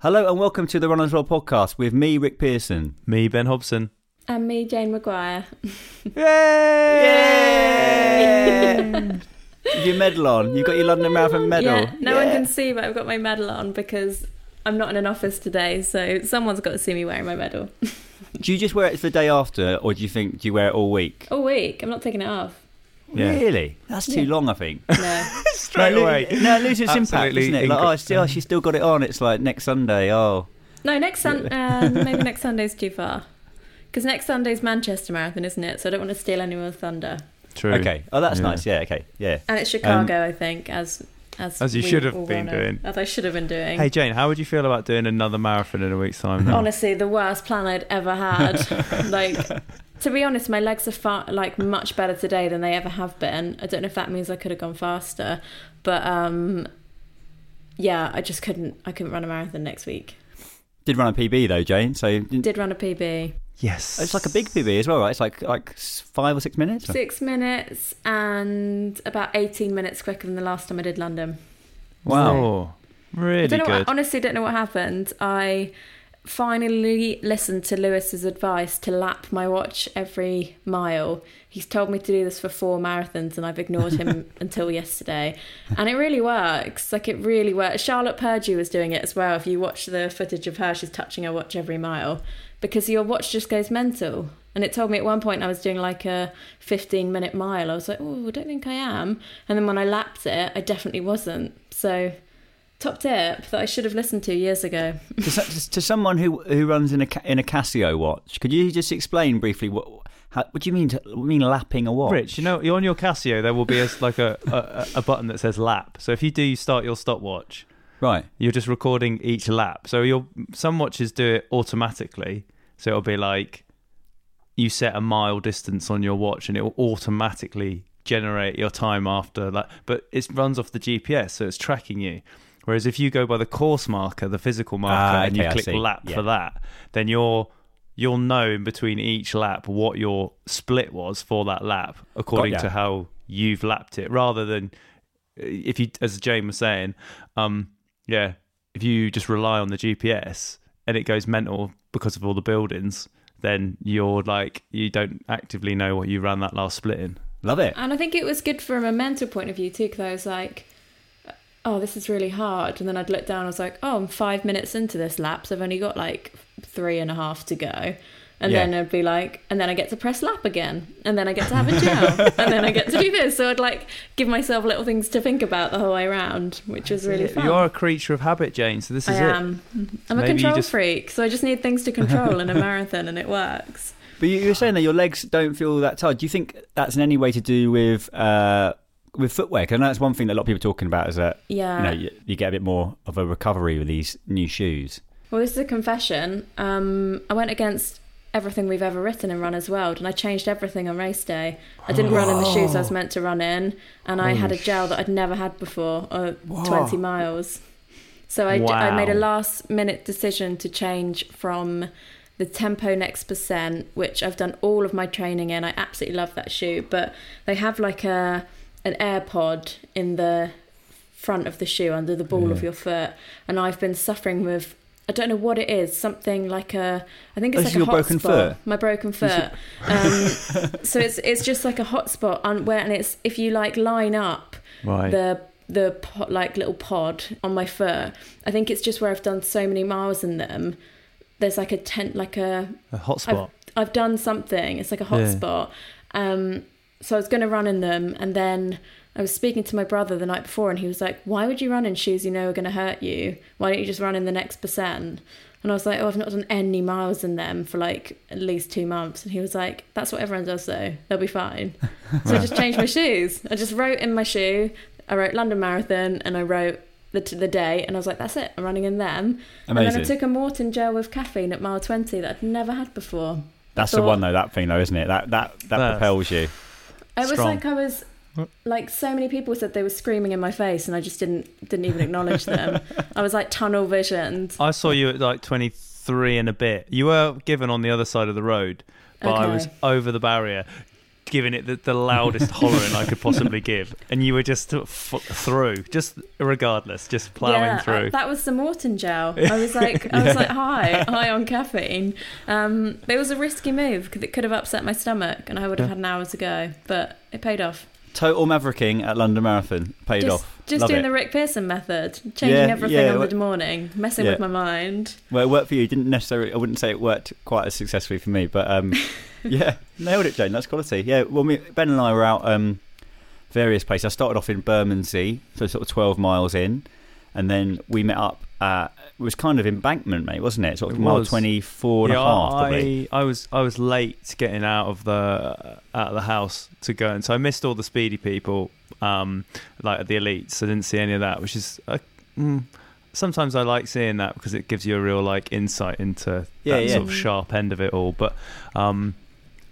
Hello and welcome to the Runners World podcast with me, Rick Pearson. Me, Ben Hobson. And me, Jane Maguire. Yay! Yay! your medal on. You've got your London Marathon medal. Yeah, no one can see, but I've got my medal on because I'm not in an office today, so someone's got to see me wearing my medal. Do you just wear it for the day after, or do you think do you wear it all week? All week. I'm not taking it off. Yeah. Really? That's too Yeah. long, I think. No. Straight no, away. No, it loses its impact, Absolutely isn't it? Like, oh, still, she's still got it on. It's like next Sunday. Oh, No, next sun. Uh, maybe next Sunday's too far. Because next Sunday's Manchester Marathon, isn't it? So I don't want to steal anyone's thunder. True. okay. Oh, that's Yeah. nice. Yeah. Okay. Yeah. And it's Chicago, I think, as as As you should have been well doing. As I should have been doing. Hey, Jane, how would you feel about doing another marathon in a week's time? now? Honestly, the worst plan I'd ever had. like, to be honest, my legs are far like much better today than they ever have been. I don't know if that means I could have gone faster, but um, yeah, I just couldn't. I couldn't run a marathon next week. Did run a PB though, Jane. So didn't- run a PB, yes. it's like a big PB as well, right? It's like like five or six minutes. six minutes and about eighteen minutes quicker than the last time I did London. Wow. Oh, really I don't know. good. What, honestly, don't know what happened. I finally listened to Lewis's advice to lap my watch every mile. He's told me to do this for four marathons, and I've ignored him until yesterday. And it really works. Like it really works. Charlotte Purdue was doing it as well. If you watch the footage of her, she's touching her watch every mile because your watch just goes mental. And it told me at one point I was doing like a 15 minute mile. I was like, oh, I don't think I am. And then when I lapped it, I definitely wasn't. So top tip that I should have listened to years ago. to, to someone who who runs in a in a Casio watch, could you just explain briefly what how, what do you mean to what mean lapping a watch? Rich, you know, on your Casio. There will be a, like a, a a button that says lap. So if you do start your stopwatch, right? you're just recording each lap. So your some watches do it automatically. So it'll be like you set a mile distance on your watch, and it will automatically generate your time after that. But it runs off the GPS, so it's tracking you. Whereas if you go by the course marker, the physical marker, Ah, and you okay, click lap Yeah. for that, then you're you'll know in between each lap what your split was for that lap according to how you've lapped it rather than if you as Jane was saying um yeah if you just rely on the GPS and it goes mental because of all the buildings then you're like you don't actively know what you ran that last split in Love it. And I think it was good from a mental point of view too, because I was like, oh, this is really hard. And then I'd look down, I was like, oh, I'm five minutes into this lap, so I've only got like three and a half to go. And Yeah. then I'd be like, and then I get to press lap again. And then I get to have a gel. and then I get to do this. So I'd like give myself little things to think about the whole way around, which was really fun. you're a creature of habit Jane so this I is it am. I'm a Maybe control just- freak, so I just need things to control in a marathon, and it works. But you, you were saying that your legs don't feel that tired. Do you think that's in any way to do with uh, with footwear? Because I know that's one thing that a lot of people are talking about is that Yeah. you know you, you get a bit more of a recovery with these new shoes. Well, this is a confession. Um, I went against everything we've ever written in Runner's World, and I changed everything on race day. I didn't run in the shoes I was meant to run in, and I had a gel that I'd never had before, uh, 20 miles. So I, I made a last minute decision to change from the Tempo Next Percent, which I've done all of my training in. I absolutely love that shoe, but they have like a an AirPod in the front of the shoe under the ball of your foot, and I've been suffering with. I don't know what it is. Something like a. I think it's Oh, like a your hot broken spot. foot? My broken foot. Um, so it's it's just like a hot spot on where, and it's if you like line up right the the pod, like little pod on my foot. I think it's just where I've done so many miles in them. There's like a tent, like a a hotspot I've done something. It's like a hot Yeah. spot. Um, so I was going to run in them, and then I was speaking to my brother the night before, and he was like, "Why would you run in shoes you know are going to hurt you? Why don't you just run in the next percent?" And I was like, "Oh, I've not done any miles in them for like at least two months." And he was like, "That's what everyone does, though. They'll be fine." so I just changed my shoes. I just wrote in my shoe. I wrote London Marathon, and I wrote the, the day, and I was like, that's it, I'm running in them. Amazing. And then I took a Maurten gel with caffeine at mile 20 that I'd never had before. That's the one though. That thing though, isn't it? That that that That's- propels you. It was like I was like so many people said they were screaming in my face and I just didn't didn't even acknowledge them. I was like tunnel visioned. I saw you at like 23 and a bit. You were given on the other side of the road, but I was over the barrier, giving it the, the loudest hollering I could possibly give, and you were just f- through, just regardless, just ploughing yeah, through. I- that was the Maurten gel. I was like, I was like, high, high on caffeine. Um, but it was a risky move because it could have upset my stomach, and I would have had an hour to go. But it paid off. Total mavericking at London Marathon paid just off. just Love doing it. the Rick Pearson method, changing Yeah, everything yeah, on the morning, messing yeah. with my mind. Well, it worked for you. It didn't necessarily. I wouldn't say it worked quite as successfully for me, but um, yeah, nailed it, Jane. That's quality. Yeah. Well, me, Ben and I were out um, various places. I started off in Bermondsey, so sort of twelve miles in, and then we met up. At, it was kind of embankment, mate, wasn't it? Sort of It mile was. twenty four and a yeah, half, probably. I, I was I was late getting out of the out of the house to go, and so I missed all the speedy people, um, like at the elites. I didn't see any of that, which is uh, mm, sometimes I like seeing that because it gives you a real like insight into Yeah, that yeah. sort of sharp end of it all. But um,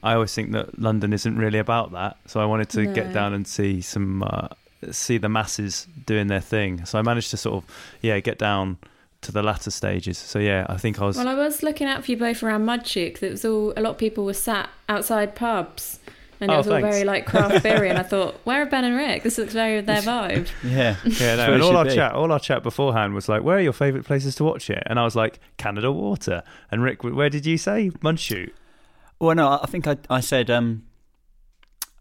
I always think that London isn't really about that, so I wanted to No. get down and see some uh, see the masses doing their thing. So I managed to sort of yeah get down to the latter stages. So yeah, I think I was. Well, I was looking out for you both around Mudchute 'cause it was all a lot of people were sat outside pubs. And it Oh, was all very like craft beery, and I thought, where are Ben and Rick? This looks very their vibe. Yeah. Yeah, no, and all our be. chat, all our chat beforehand was like, "Where are your favourite places to watch it?" And I was like, "Canada Water." And Rick, where did you say? Mudchute, Well, no, I I think I, I said um,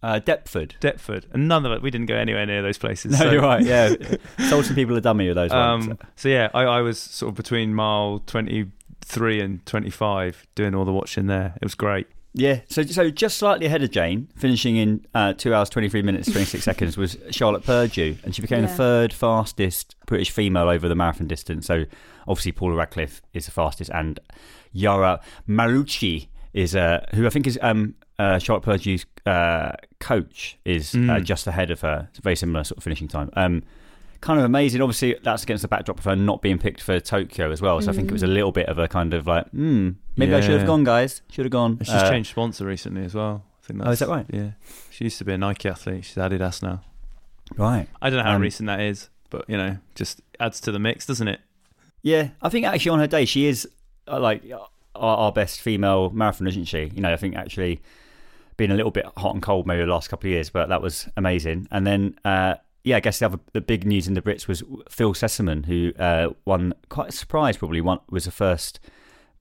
uh, Deptford. Deptford, and none of it. We didn't go anywhere near those places. No, so, you're right. Yeah, sold some people a dummy with those ones. Um, so yeah, I, I was sort of between mile twenty three and twenty five, doing all the watching there. It was great. Yeah, so so just slightly ahead of Jane, finishing in uh, two hours twenty three minutes twenty six seconds, was Charlotte Purdue, and she became the third fastest British female over the marathon distance. So obviously Paula Radcliffe is the fastest, and Mara Yamauchi is uh, who I think is um, uh, Charlotte Purdue's uh, coach is uh, Mm. just ahead of her. It's a very similar sort of finishing time. Um, kind of amazing. Obviously, that's against the backdrop of her not being picked for Tokyo as well. So I think it was a little bit of a kind of like, hmm, maybe I should have gone, guys. Should have gone. She's Uh, changed sponsor recently as well. I think that's, Oh, is that right? Yeah, she used to be a Nike athlete. She's Adidas now. Right. I don't know how Um, recent that is, but you know, just adds to the mix, doesn't it? Yeah, I think actually on her day she is uh, like our, our best female marathon, isn't she? You know, I think actually been a little bit hot and cold maybe the last couple of years, but that was amazing. And then, uh, yeah, I guess the other the big news in the Brits was Phil Sesemann, who uh, won quite a surprise, probably one was the first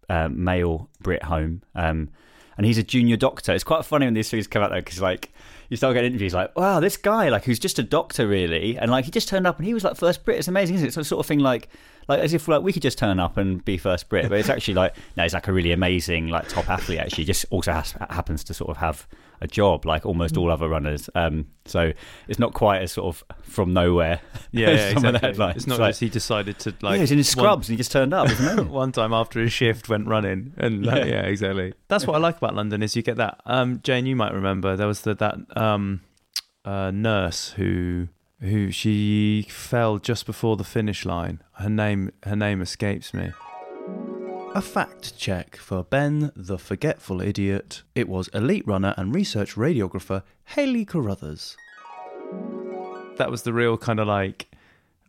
uh, male Brit home. Um, and he's a junior doctor. It's quite funny when these things come out though, because like you start getting interviews like, wow, this guy like who's just a doctor really, and like he just turned up and he was like first Brit. It's amazing, isn't it? So sort of thing like like as if like we could just turn up and be first Brit, but it's actually like no, he's like a really amazing like top athlete. Actually, just also has, happens to sort of have a job like almost all other runners. Um, so it's not quite as sort of from nowhere. Yeah, yeah some of the exactly. It's not like, just he decided to like. yeah, he's in his one- scrubs and he just turned up. It's one time after his shift went running and like, Yeah. yeah. exactly that's what i like about london is you get that um jane you might remember there was the, that um uh nurse who who she fell just before the finish line her name her name escapes me a fact check for Ben the Forgetful Idiot. It was elite runner and research radiographer Hayley Carruthers. That was the real kind of like,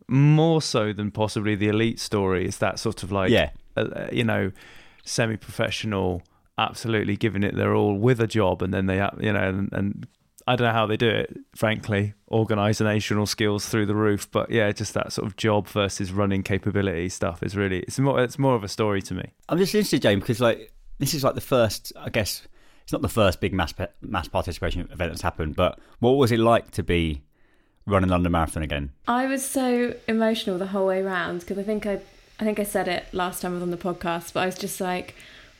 more so than possibly the elite story. It's that sort of like, Yeah. uh, you know, semi professional, absolutely giving it their all with a job. And then they, you know, and, and I don't know how they do it, frankly, organizational skills through the roof. But yeah, just that sort of job versus running capability stuff is really, it's more, it's more of a story to me. I'm just interested, James, because like this is like the first, I guess it's not the first big mass mass participation event that's happened, but what was it like to be running London Marathon again? I was so emotional the whole way round because I think I, I think I said it last time I was on the podcast, but I was just like,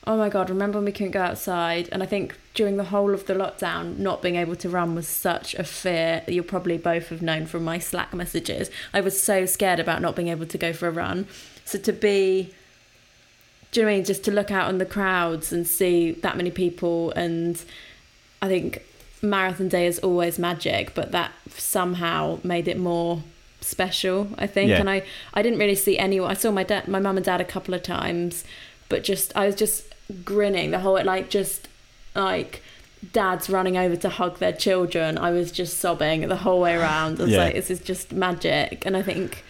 oh my god, remember when we couldn't go outside? And I think during the whole of the lockdown, not being able to run was such a fear that you'll probably both have known from my Slack messages. I was so scared about not being able to go for a run. So to be do you know what I mean? Just to look out on the crowds and see that many people, and I think marathon day is always magic, but that somehow made it more special. I think, Yeah. and I I didn't really see anyone. I saw my dad, my mum and dad a couple of times, but just I was just grinning the whole like just like dads running over to hug their children. I was just sobbing the whole way around. I was Yeah. like, this is just magic. And I think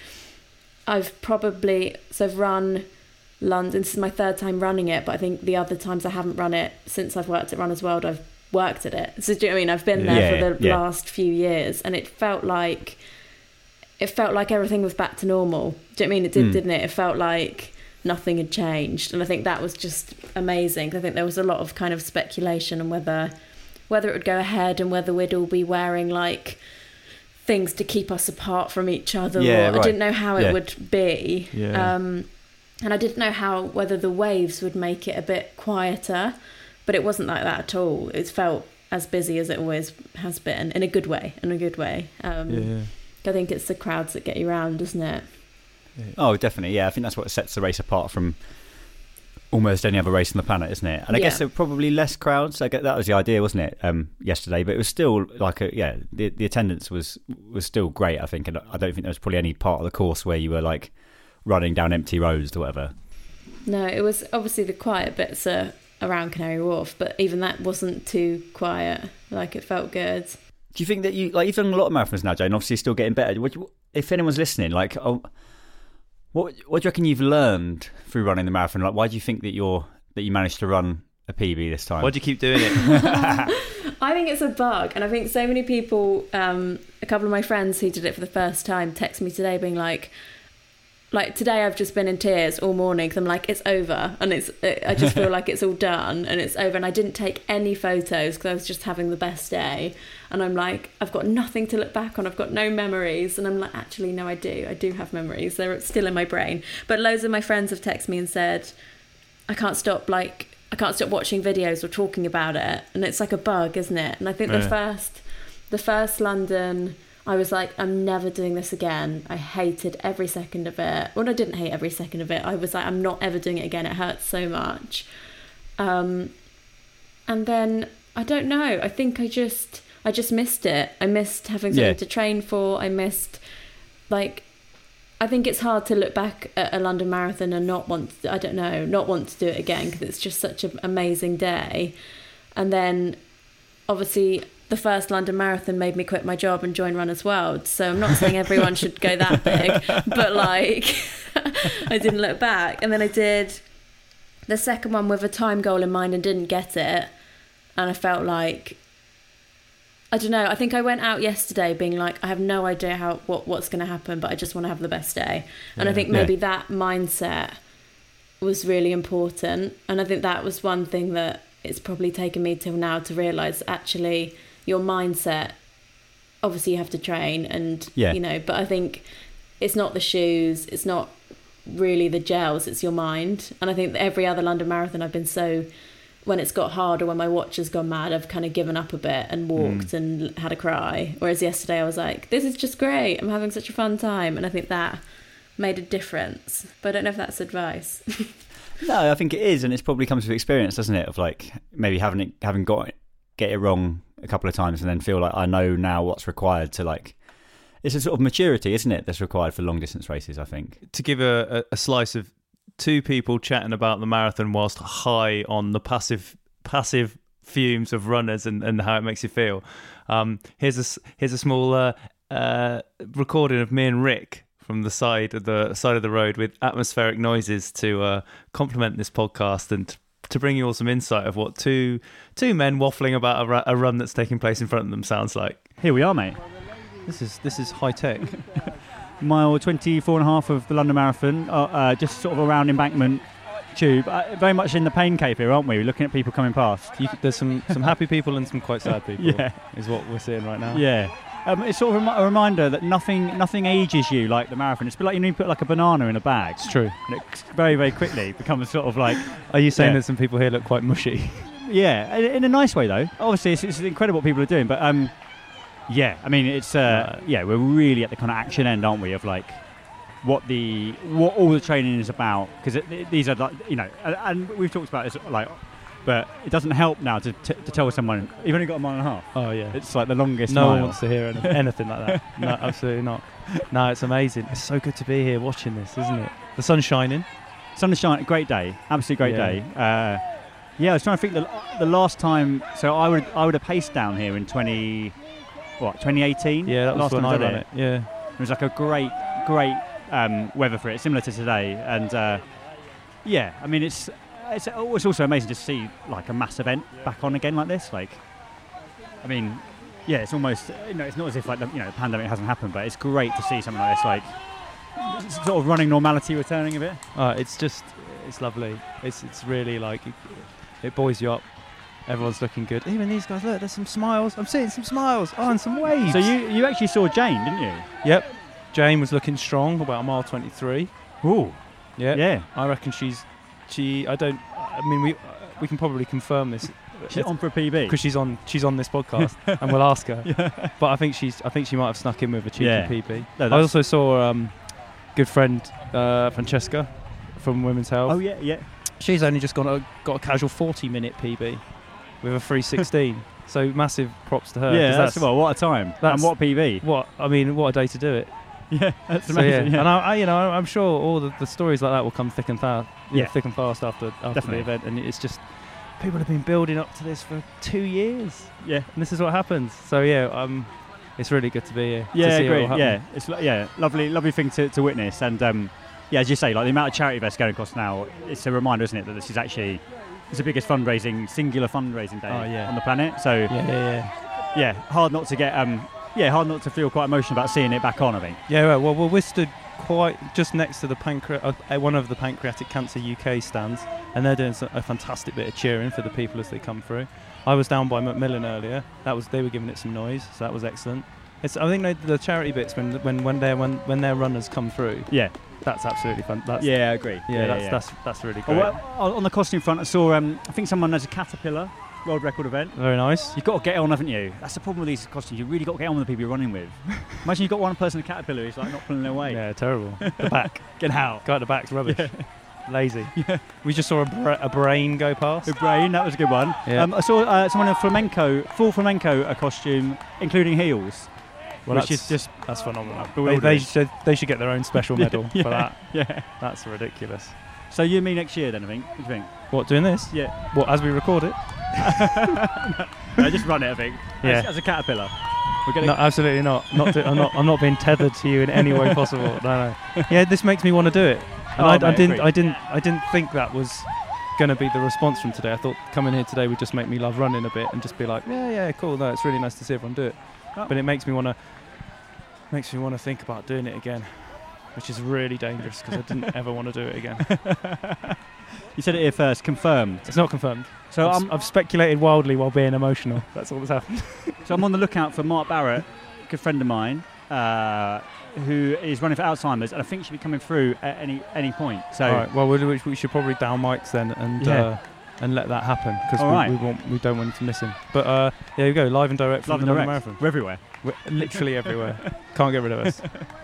I've probably so I've run London. This is my third time running it, but I think the other times I haven't run it since I've worked at Runners World, I've worked at it. So do you know what I mean? I've been there Yeah, for the yeah. last few years, and it felt like it felt like everything was back to normal. Do you know what I mean? It did, Mm. didn't it? It felt like nothing had changed, and I think that was just amazing. I think there was a lot of kind of speculation on whether whether it would go ahead and whether we'd all be wearing like things to keep us apart from each other. Yeah, or I didn't know how Yeah. it would be. Yeah. Um, and I didn't know how whether the waves would make it a bit quieter, but it wasn't like that at all. It felt as busy as it always has been in a good way. In a good way. Um, yeah. I think it's the crowds that get you round, isn't it? Oh, definitely. Yeah, I think that's what sets the race apart from almost any other race on the planet, isn't it? And I guess Yeah. there were probably less crowds. I get that was the idea, wasn't it? Um, yesterday, but it was still like a yeah. The, the attendance was was still great. I think, and I don't think there was probably any part of the course where you were like running down empty roads or whatever. No, it was obviously the quiet bits are around Canary Wharf, but even that wasn't too quiet. Like it felt good. Do you think that you like you've done a lot of marathons now, Jane? Obviously, still getting better. Do you- if anyone's listening, like, oh, what what do you reckon you've learned through running the marathon? Like, why do you think that you're that you managed to run a PB this time? Why do you keep doing it? I think it's a bug, and I think so many people. Um, a couple of my friends who did it for the first time text me today, being like, "Like today, I've just been in tears all morning. 'cause I'm like, it's over, and it's. I just feel like it's all done, and it's over. And I didn't take any photos because I was just having the best day. And I'm like, I've got nothing to look back on. I've got no memories, and I'm like, actually, no, I do. I do have memories. They're still in my brain. But loads of my friends have texted me and said, I can't stop like I can't stop watching videos or talking about it, and it's like a bug, isn't it? And I think the first, the first London, I was like, I'm never doing this again. I hated every second of it. Well, I didn't hate every second of it. I was like, I'm not ever doing it again. It hurts so much. Um, and then I don't know. I think I just I just missed it. I missed having something Yeah. to train for. I missed like I think it's hard to look back at a London Marathon and not want to, I don't know, not want to do it again because it's just such an amazing day. And then obviously the first London Marathon made me quit my job and join Runners World. So I'm not saying everyone should go that big, but like I didn't look back. And then I did the second one with a time goal in mind and didn't get it. And I felt like I don't know. I think I went out yesterday being like, I have no idea how what what's going to happen, but I just want to have the best day. And I Yeah. think Yeah. maybe that mindset was really important. And I think that was one thing that it's probably taken me till now to realize actually your mindset. Obviously, you have to train, and Yeah. you know, but I think it's not the shoes, it's not really the gels, it's your mind. And I think every other London Marathon, I've been so when it's got harder, when my watch has gone mad, I've kind of given up a bit and hmm. walked and had a cry. Whereas yesterday, I was like, this is just great. I'm having such a fun time. And I think that made a difference. But I don't know if that's advice. No, I think it is, and it's probably comes with experience, doesn't it? Of like maybe having it, having got it, get it wrong a couple of times, and then feel like I know now what's required to like. It's a sort of maturity, isn't it? That's required for long distance races. I think. to give a, a, slice of two people chatting about the marathon whilst high on the passive passive fumes of runners and, and how it makes you feel. Um, here's a here's a small uh, uh, recording of me and Rick from the side of the side of the road with atmospheric noises to uh, complement this podcast and to bring you all some insight of what two two men waffling about a, ru- a run that's taking place in front of them sounds like. Here we are, mate. This is this is high tech. Mile 24 and a half of the London Marathon, uh, uh, just sort of around embankment tube. Uh, very much in the pain cave here, aren't we? We're looking at people coming past. You, there's some, some happy people and some quite sad people. Yeah. is what we're seeing right now. Yeah. Um, it's sort of a reminder that nothing nothing ages you like the marathon. It's a bit like you know you put like a banana in a bag. It's true. And it very, very quickly becomes sort of like, Are you saying Yeah. that some people here look quite mushy? yeah, in a nice way though. Obviously, it's, it's incredible what people are doing, but um, yeah, I mean, it's uh, yeah, we're really at the kind of action end, aren't we? Of like what the what all the training is about because these are like you know, and, and we've talked about this like But it doesn't help now to, t- to tell someone you've only got a mile and a half. Oh yeah. It's like the longest no mile. one wants to hear any- anything like that. No, absolutely not. No, it's amazing. It's so good to be here watching this, isn't it? The sun's shining. Sun is shining. Great day. Absolutely great Yeah. day. Uh, yeah, I was trying to think the, the last time. So I would I would have paced down here in 20 what 2018. Yeah, that was last when time I did ran it. Yeah. It was like a great great um, weather for it, similar to today. And uh, yeah, I mean it's it's, it's also amazing to see like a mass event back on again like this. Like, I mean, yeah, it's almost you know it's not as if like the, you know the pandemic hasn't happened, but it's great to see something like this like sort of running normality returning a bit. Uh, it's just, it's lovely. It's it's really like, it, it buoys you up. Everyone's looking good. Even these guys, look, there's some smiles. I'm seeing some smiles. Oh, and some waves. So you you actually saw Jane, didn't you? Yep. Jane was looking strong, about a mile 23. Ooh, Yeah. yeah. I reckon she's, she. I don't. I mean, we we can probably confirm this She's on for a PB. because she's on she's on this podcast, and we'll ask her. But I think she's I think she might have snuck in with a cheeky Yeah. PB. No, I also saw um, good friend uh, Francesca from Women's Health. Oh yeah, yeah. She's only just got a, got a casual 40 minute PB with a 316. so massive props to her. yeah, that's, well, what a time. And what PB. what I mean. What a day to do it. Yeah, that's So, amazing. yeah. And I, I, you know, I'm sure all the, the stories like that will come thick and fast. Yeah. thick and fast after after Definitely. the event, and it's just people have been building up to this for two years, yeah. and this is what happens. So yeah, um, it's really good to be here. to Yeah, see it all great. Yeah, it's lo- yeah, lovely, lovely thing to, to witness. And um, yeah, as you say, like the amount of charity events going across now, it's a reminder, isn't it, that this is actually it's the biggest fundraising, singular fundraising day Oh, yeah. on the planet. So yeah, yeah, yeah. yeah, hard not to get um, yeah, hard not to feel quite emotional about seeing it back on. I think. Yeah, right. well, well, we're stood quite just next to the pancre- uh, uh, one of the Pancreatic Cancer UK stands, and they're doing a fantastic bit of cheering for the people as they come through. I was down by Macmillan earlier. That was they were giving it some noise, so that was excellent. It's, I think they, the charity bits when when when their when, when their runners come through, Yeah, that's absolutely fun. That's, yeah, I agree. yeah, that's, that's that's really Oh, great. well, on the costume front, I saw. Um, I think someone has a caterpillar world record event. Very nice. You've got to get on, haven't you? That's the problem with these costumes. You really got to get on with the people you're running with. Imagine you've got one person in a caterpillar who's like not pulling their weight. Yeah, terrible. the back, Get out. guy at the back's rubbish. Lazy. We just saw a, bra- a brain go past. Good brain, that was a good one. Yeah. Um, I saw uh, someone in flamenco, full flamenco a costume, including heels, Well, which that's- is just That's phenomenal. They, they should they should get their own special medal Yeah. for that. yeah. That's ridiculous. So you and me next year then, I think. What do you think? What doing this? Yeah. What as we record it? no, just run it, I think. Yeah. As, as a caterpillar. No, absolutely not. Not to, I'm not. I'm not being tethered to you in any way possible. No, no. Yeah, this makes me want to do it. Oh, and Oh, I, I didn't. agreed. I didn't. I didn't think that was going to be the response from today. I thought coming here today would just make me love running a bit and just be like, yeah, yeah, cool. No, it's really nice to see everyone do it. Oh. But it makes me want to. Makes me want to think about doing it again, which is really dangerous because I didn't ever want to do it again. You said it here first, confirmed. It's not confirmed. So I've, I'm, I've speculated wildly while being emotional. That's all that's happened. so I'm on the lookout for Mark Barrett, a good friend of mine, uh, who is running for Alzheimer's, and I think she'll be coming through at any any point. So All right. Well, we, should probably down mics then and Yeah. uh, and let that happen because we, right. we, want, we don't want you to miss him. But uh, there you go, live and direct from love the London. Marathon. We're everywhere. We're literally everywhere. Can't get rid of us.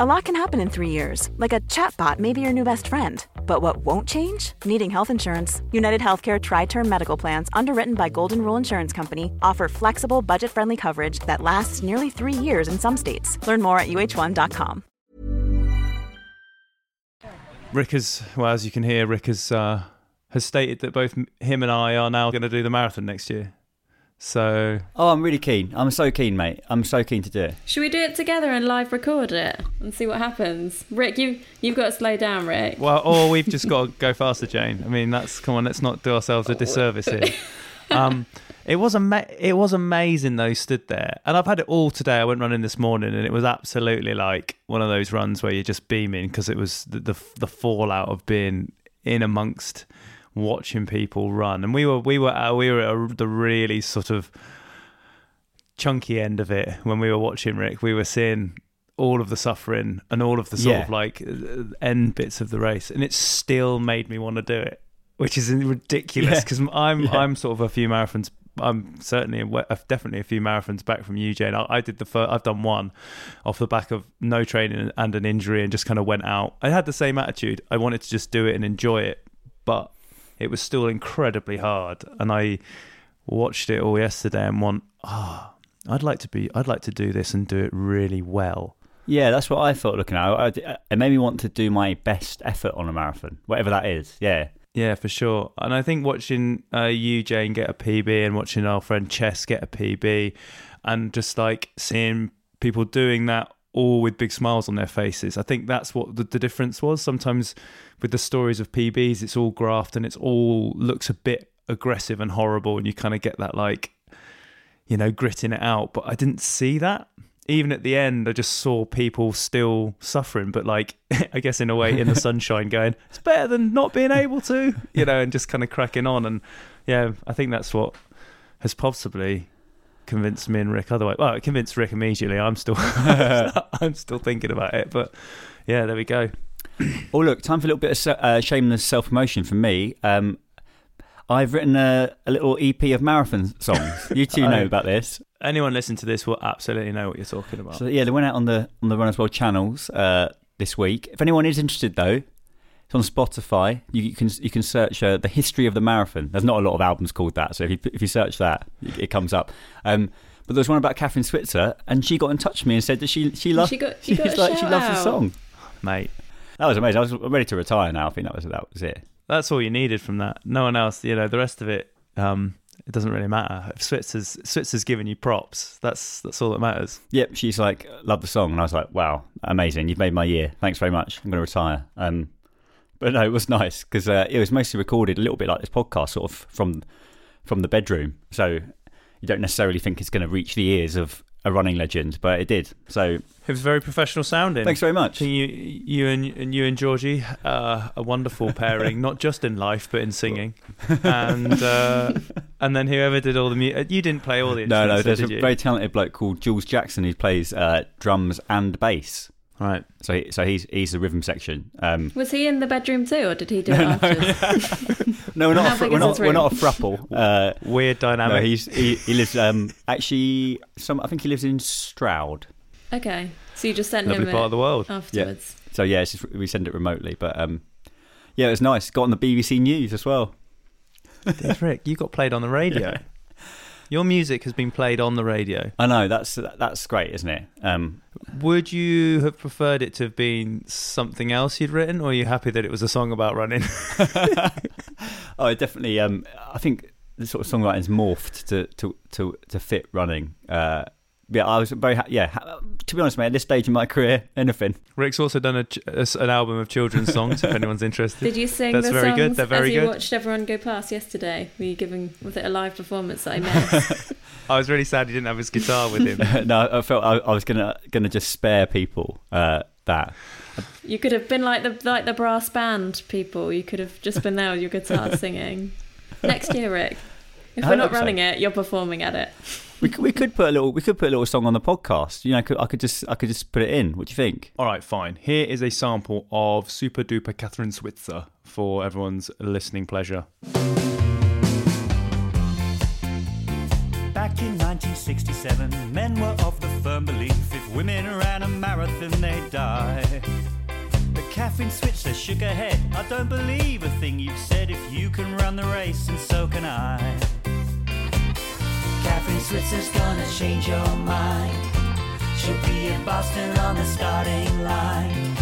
A lot can happen in three years, like a chatbot may be your new best friend. But what won't change? Needing health insurance. United Healthcare Tri Term Medical Plans, underwritten by Golden Rule Insurance Company, offer flexible, budget friendly coverage that lasts nearly three years in some states. Learn more at uhone.com. Rick has, well, as you can hear, Rick has uh, has stated that both him and I are now going to do the marathon next year. So Oh, I'm really keen. I'm so keen, mate. I'm so keen to do it. Should we do it together and live record it and see what happens? Rick, you you've got to slow down, Rick. Well, or we've just got to go faster, Jane. I mean, that's come on. Let's not do ourselves a disservice here. Um, it was ama- It was amazing though. Stood there, and I've had it all today. I went running this morning, and it was absolutely like one of those runs where you're just beaming because it was the, the the fallout of being in amongst watching people run, and we were we were uh, we were at a, the really sort of chunky end of it when we were watching Rick. We were seeing all of the suffering and all of the sort Yeah. of like uh, end bits of the race, and it still made me want to do it, which is ridiculous Yeah. because I'm Yeah. I'm sort of a few marathons. I'm certainly definitely a few marathons back from you, Jane. I, I did the first, I've done one off the back of no training and an injury, and just kind of went out. I had the same attitude. I wanted to just do it and enjoy it, but it was still incredibly hard. And I watched it all yesterday and went, ah, I'd like to be, I'd like to do this and do it really well. Yeah, that's what I thought looking at it. I- It made me want to do my best effort on a marathon, whatever that is. Yeah. Yeah, for sure. And I think watching uh, you, Jane, get a PB and watching our friend Chess get a PB and just like seeing people doing that all with big smiles on their faces. I think that's what the, the difference was. Sometimes with the stories of PBs, it's all graft and it's all looks a bit aggressive and horrible, and you kind of get that like, you know, gritting it out. But I didn't see that. Even at the end, I just saw people still suffering, but like, I guess in a way, in the sunshine, going, it's better than not being able to, you know, and just kind of cracking on. And yeah, I think that's what has possibly convinced me and Rick. Otherwise, well, it convinced Rick immediately. I'm still, I'm still thinking about it, but yeah, there we go. Oh, look, time for a little bit of uh, shameless self promotion from me. Um, I've written a, a little EP of marathon songs. You two know about this. Anyone listening to this will absolutely know what you're talking about. So yeah, they went out on the on the Runners World channels uh, this week. If anyone is interested, though, it's on Spotify. You, you can you can search uh, the history of the marathon. There's not a lot of albums called that, so if you if you search that, it it comes up. Um, but was one about Kathrine Switzer, and she got in touch with me and said that she she loves She got- she got she's a like she loves the song. Mate, That was amazing. I was ready to retire now. I think that was that was it. that's all you needed from that. No one else, you know, the rest of it, um, it doesn't really matter. If Switzer's Switzer's giving you props, that's that's all that matters. Yep, she's like, love the song. And I was like, wow, amazing. You've made my year. Thanks very much. I'm going to retire. Um, but no, it was nice because uh, it was mostly recorded a little bit like this podcast, sort of from from the bedroom. So you don't necessarily think it's going to reach the ears of a running legend, but it did. So It was very professional sounding. thanks very much. you, you and, and you and Georgie, uh, a wonderful pairing, not just in life but in singing, and uh, and then whoever did all the music, you didn't play all the No, no, there's a you? very talented bloke called Jules Jackson who plays uh, drums and bass. Right. So, he, so he's he's the rhythm section. Um, Was he in the bedroom too, or did he do it after? no, we're not. A, fr- we're not. We're not a thruple. Uh, Weird no, dynamic. he's he, he lives um actually some. I think he lives in Stroud. Okay, so you just sent Lovely him part it of the world. afterwards. So yeah, it's just, we send it remotely, but um, yeah, it was nice. Got on the BBC News as well. Rick, you got played on the radio. Your music has been played on the radio. I know that's that's great, isn't it? Um, Would you have preferred it to have been something else you'd written, or are you happy that it was a song about running? oh, it definitely. Um, I think the sort of songwriting's morphed to to to to fit running. Uh, yeah, I was very ha- yeah. To be honest, mate, at this stage in my career, anything. Rick's also done a, ch- a s- an album of children's songs. if anyone's interested, Did you sing That's the very songs good, they're very as you good. watched everyone go past yesterday? Were you giving? Was it a live performance that I missed? I was really sad he didn't have his guitar with him. no, I felt I, I was gonna gonna just spare people uh, that. you could have been like the like the brass band people. You could have just been there with your guitar singing. Next year, Rick. If I we're not hope so. running it, you're performing at it. We could, we could put a little we could put a little song on the podcast. You know, I could, I could just I could just put it in. What do you think? All right, fine. Here is a sample of Super Duper Kathrine Switzer for everyone's listening pleasure. Back in 1967, men were of the firm belief if women ran a marathon, they'd die. But Kathrine Switzer shook her head. I don't believe a thing you've said. If you can run the race, and so can I. Kathrine Switzer's gonna change your mind. She'll be in Boston on the starting line.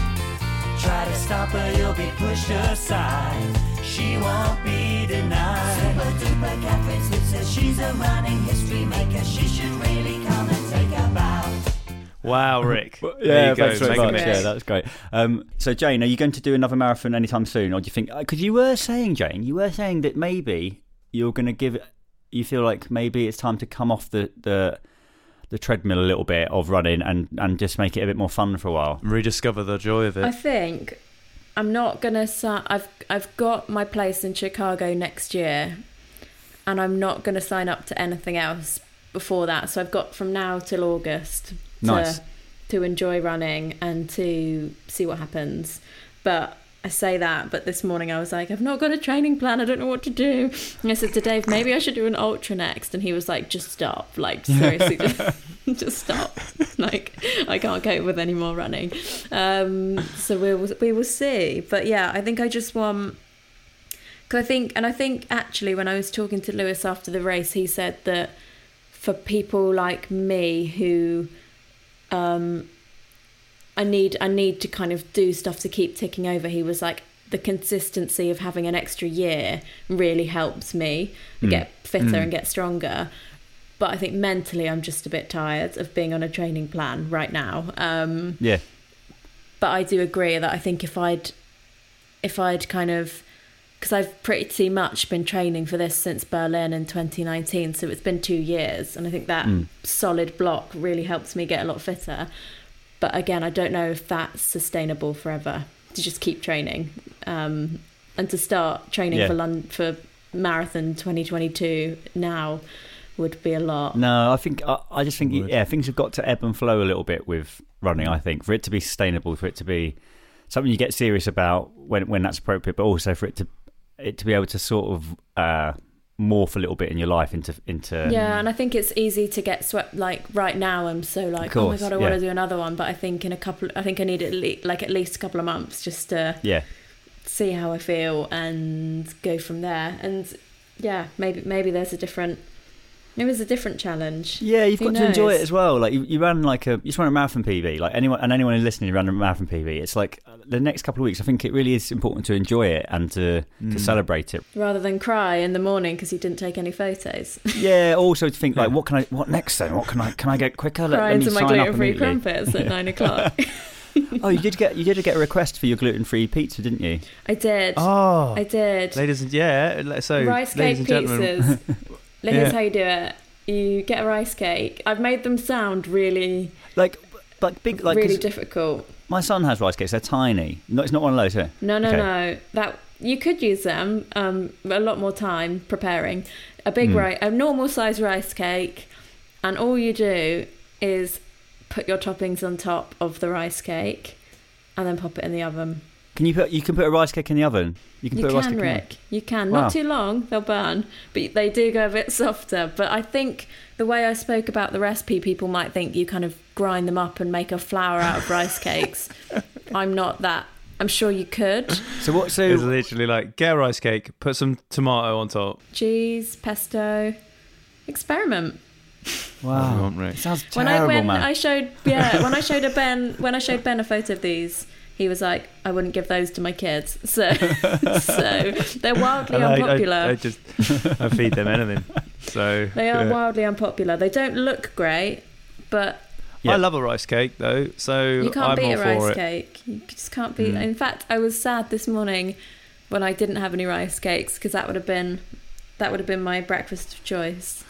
Try to stop stop her, you'll be pushed aside. She won't be denied. Super duper Kathrine Switzer, she's a running history maker. She should really come and take a bow. Wow, Rick. Yeah, There thanks very much. Yeah, that was great. Um, so, Jane, are you going to do another marathon anytime soon, or do you think? Because you were saying, Jane, you were saying that maybe you're going to give. It- You feel like maybe it's time to come off the the, the treadmill a little bit of running and and just make it a bit more fun for a while. Rediscover the joy of it. I think I'm not gonna. si- I've I've got my place in Chicago next year, and I'm not gonna sign up to anything else before that. So I've got from now till August to Nice. to enjoy running and to see what happens. But I say that, but this morning I was like, I've not got a training plan. I don't know what to do. And I said to Dave, maybe I should do an ultra next. And he was like, just stop. Like, seriously, just, just stop. Like, I can't cope with any more running. Um, so we will, we will see. But yeah, I think I just want. Because I think, and I think actually, when I was talking to Lewis after the race, he said that for people like me who um, I need I need to kind of do stuff to keep ticking over. He was like the consistency of having an extra year really helps me Mm. get fitter Mm. and get stronger. But I think mentally I'm just a bit tired of being on a training plan right now. Um, Yeah, but I do agree that I think if I'd if I'd kind of because I've pretty much been training for this since Berlin in 2019, so it's been two years, and I think that Mm. solid block really helps me get a lot fitter. But again, I don't know if that's sustainable forever to just keep training um, and to start training Yeah. for London for marathon 2022 now would be a lot. no, I think I, I just think Would. yeah, things have got to ebb and flow a little bit with running. I think for it to be sustainable, for it to be something you get serious about when when that's appropriate, but also for it to it to be able to sort of uh, morph a little bit in your life into into Yeah, and I think it's easy to get swept. Like right now, I'm so like, oh my god, I yeah. want to do another one. But I think in a couple, I think I need at least like at least a couple of months just to yeah. see how I feel and go from there. And yeah, maybe maybe there's a different, maybe was a different challenge. Yeah, you've Who got to enjoy it as well. Like you, you ran like a you just ran a marathon PB. Like anyone and anyone who's listening who ran a marathon PB. It's like the next couple of weeks. I think it really is important to enjoy it and to Mm. to celebrate it. Rather than cry in the morning because you didn't take any photos, Yeah. Also to think like, Yeah. what can I? What next then? What can I? Can I get quicker? Let, cry let me into my gluten-free crumpets at nine o'clock. Oh, you did get you did get a request for your gluten free pizza, didn't you? I did. Oh, I did. ladies and yeah. So, rice ladies cake and pizzas. Here's Yeah. how you do it. You get a rice cake. I've made them sound really, Like, like big like really difficult. my son has rice cakes. They're tiny. No, it's not one of those. No, no, Okay. no. That you could use them. Um, a lot more time preparing a big Mm. rice, a normal size rice cake, and all you do is put your toppings on top of the rice cake, and then pop it in the oven. Can you put you can put a rice cake in the oven? You can You put a rice can, cake in the Rick. You can. Wow. Not ah. too long; they'll burn, but they do go a bit softer. But I think the way I spoke about the recipe, people might think you kind of grind them up and make a flour out of rice cakes. I'm not that. I'm sure you could. So what? So it's literally like get a rice cake, put some tomato on top. Cheese, pesto, experiment. What do you wow, want, Rick? it sounds when terrible, I when man. I showed yeah when I showed a Ben when I showed Ben a photo of these he was like I wouldn't give those to my kids so so they're wildly And I- I- unpopular I, just I feed them anything. So they are yeah. wildly unpopular they don't look great but Yeah. I love a rice cake though, so you can't I'm beat a for rice it. cake you just can't beat Mm. in fact I was sad this morning when I didn't have any rice cakes because that would have been that would have been my breakfast of choice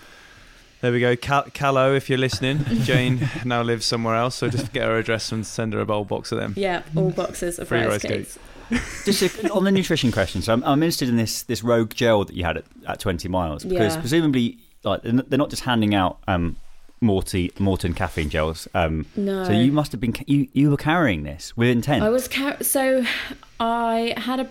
There we go, Cal- Callow. If you're listening, Jane now lives somewhere else, so just get her address and send her a bowl box of them. yeah all boxes of Free rice, rice cakes. Just a, on the nutrition question, so I'm, I'm interested in this this Rogue gel that you had at, at 20 miles because Yeah. presumably, like they're not- just handing out um, Morty Maurten caffeine gels. Um, no So you must have been you you were carrying this with intent. I was car- so I had a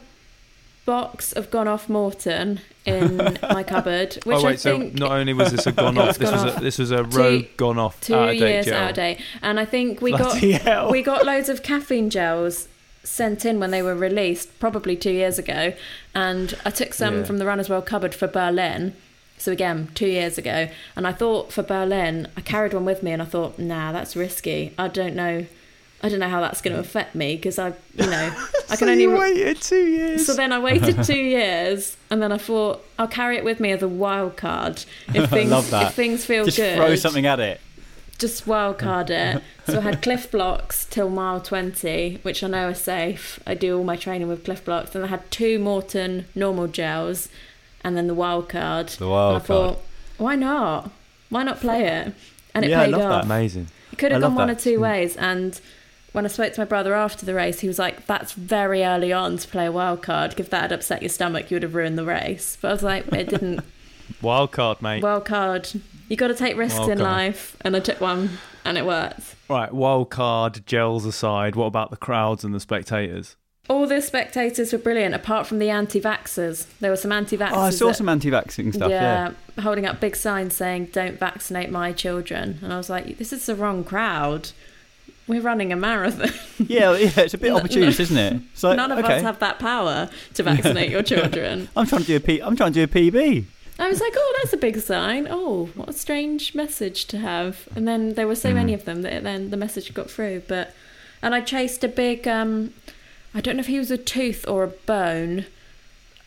box of Gone Off Maurten in my cupboard, oh, which oh wait, I so think not only was this a gone off, this gone was off. a this was a Two- rogue gone off two out of date years gel. out of date, and I think we Bloody got hell. we got loads of caffeine gels sent in when they were released, probably two years ago, and I took some Yeah. from the Runners World cupboard for Berlin. So again, two years ago, and I thought for Berlin, I carried one with me, and I thought, nah, that's risky. I don't know I don't know how that's going to affect me because I, you know, I so can only. you waited two years. So then I waited two years, and then I thought I'll carry it with me as a wild card. If things, love that. if things feel Just good, throw something at it. just wild card it. So I had Clif Bloks till mile 20, which I know are safe. I do all my training with Clif Bloks. And I had two Maurten normal gels and then the wild card. The wild and I thought, why not? Why not play it? And it Yeah, I paid love that. off. Amazing. It could have love gone one that. or two hmm. ways. And when I spoke to my brother after the race, he was like, that's very early on to play a wild card. If that had upset your stomach, you would have ruined the race. But I was like, it didn't. Wild card, mate. wild card. You got to take risks Wild in card. life. And I took one and it worked. right, wild card, gels aside, what about the crowds and the spectators? All the spectators were brilliant, apart from the anti-vaxxers. There were some anti-vaxxers. Oh, I saw that- some anti-vaccine stuff. Yeah. holding up big signs saying "Don't vaccinate my children," and I was like, "This is the wrong crowd. We're running a marathon. yeah, yeah, It's a bit opportunist, isn't it? Like, None of okay, us have that power to vaccinate your children." I'm trying to do a P. I'm trying to do a PB. I was like, "Oh, that's a big sign. Oh, what a strange message to have." And then there were so Mm. many of them that then the message got through. But and I chased a big. um I don't know if he was a tooth or a bone.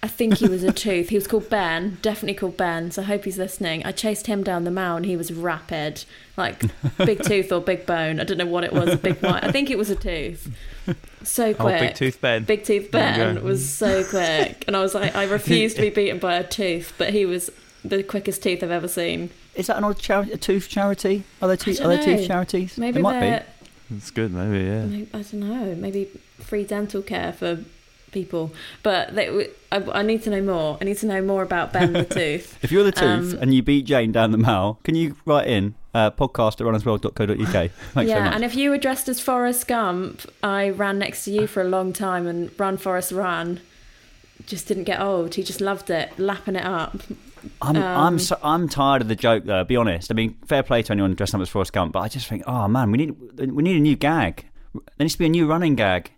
I think he was a tooth. He was called Ben, definitely called Ben. So I hope he's listening. I chased him down the mile and he was rapid, like big tooth or big bone. I don't know what it was. A big white. I think it was a tooth. So Oh, quick. Big Tooth Ben. Big Tooth Ben was so quick, and I was like, I refused to be beaten by a tooth, but he was the quickest tooth I've ever seen. Is that an odd charity? A tooth charity? Are there, tooth, I are there don't tooth charities? Maybe there might be. It's good, maybe, yeah. Maybe- I don't know. Maybe free dental care for people, but they, I, I need to know more. I need to know more about Ben the tooth. If you're the tooth Um, and you beat Jane down the mall, can you write in uh, podcast at runnersworld.co.uk? Thanks yeah, so and if you were dressed as Forrest Gump, I ran next to you for a long time, and Run Forrest Run just didn't get old. He just loved it, lapping it up. I'm um, I'm so, I'm tired of the joke though. Be honest. I mean, fair play to anyone dressed up as Forrest Gump, but I just think, oh man, we need we need a new gag. There needs to be a new running gag.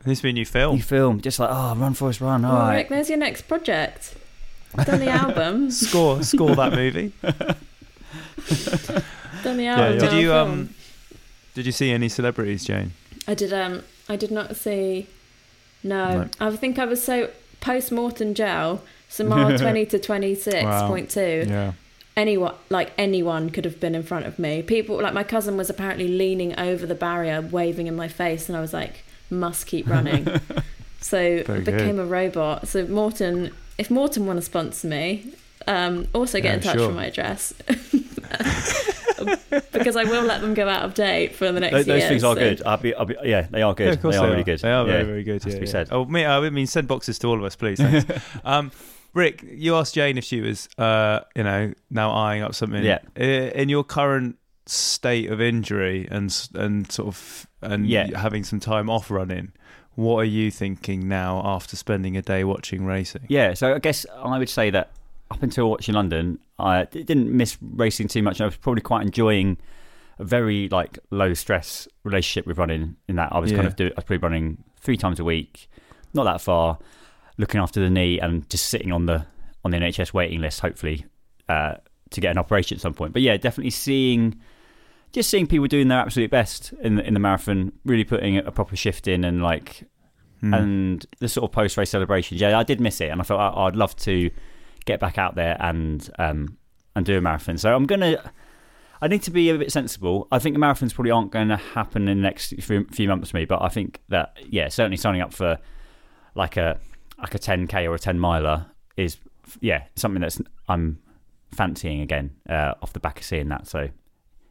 There needs be a new film. New film, just like oh, run Forrest run. All Well, right. Rick, there's your next project. Done the album. Score, score that movie. Done the album. Did done a you film. um? Did you see any celebrities, Jane? I did. Um, I did not see. No, No. I think I was so post Maurten gel. So mile twenty to twenty six point two. Yeah. Anyone, like anyone, could have been in front of me. People, like my cousin, was apparently leaning over the barrier, waving in my face, and I was like, "Must keep running." so Very I became a robot. So Maurten, if Maurten want to sponsor me, um, also get Yeah, in touch sure. for my address. because I will let them go out of date for the next Those, those year, things are so- good. I'll be, I'll be, yeah, they are good. Yeah, of course they they, are really good. They are yeah. very, very good. Has yeah, to be said. Oh, me, I mean, send boxes to all of us, please. Um, Rick, you asked Jane if she was, uh, you know, now eyeing up something. Yeah. In your current state of injury and and sort of and Yeah. having some time off running, what are you thinking now after spending a day watching racing? Yeah, so I guess I would say that up until watching London, i didn't miss racing too much. I was probably quite enjoying a very like low stress relationship with running. In that I was kind of do, I was probably running three times a week, not that far, looking after the knee and just sitting on the on the NHS waiting list, hopefully uh, to get an operation at some point. But yeah, definitely seeing. Just seeing people doing their absolute best in the, in the marathon, really putting a proper shift in, and like Hmm. and the sort of post race celebrations. Yeah, I did miss it, and I thought I, I'd love to get back out there and um, and do a marathon. So I'm gonna. I need to be a bit sensible. I think the marathons probably aren't going to happen in the next few, few months for me, but I think that yeah, certainly signing up for like a like a 10k or a 10 miler is yeah something that's I'm fancying again uh, off the back of seeing that. So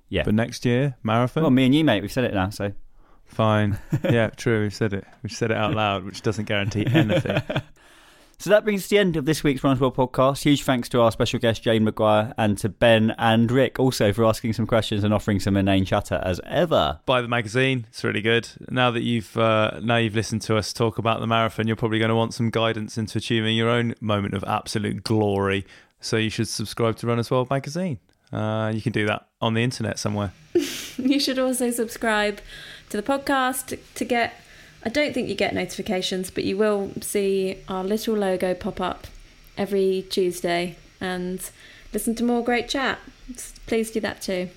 yeah, But next year, marathon. well, me and you, mate, we've said it now. So Fine. yeah, true. We've said it. We've said it out loud, which doesn't guarantee anything. So that brings us to the end of this week's Runners World podcast. Huge thanks to our special guest Jane McGuire, and to Ben and Rick also for asking some questions and offering some inane chatter as ever. Buy the magazine; it's really good. Now that you've uh, now you've listened to us talk about the marathon, you're probably going to want some guidance into achieving your own moment of absolute glory. So you should subscribe to Runners World magazine. Uh, you can do that on the internet somewhere. You should also subscribe to the podcast to get. I don't think you get notifications, but you will see our little logo pop up every Tuesday and listen to more great chat. Please do that too.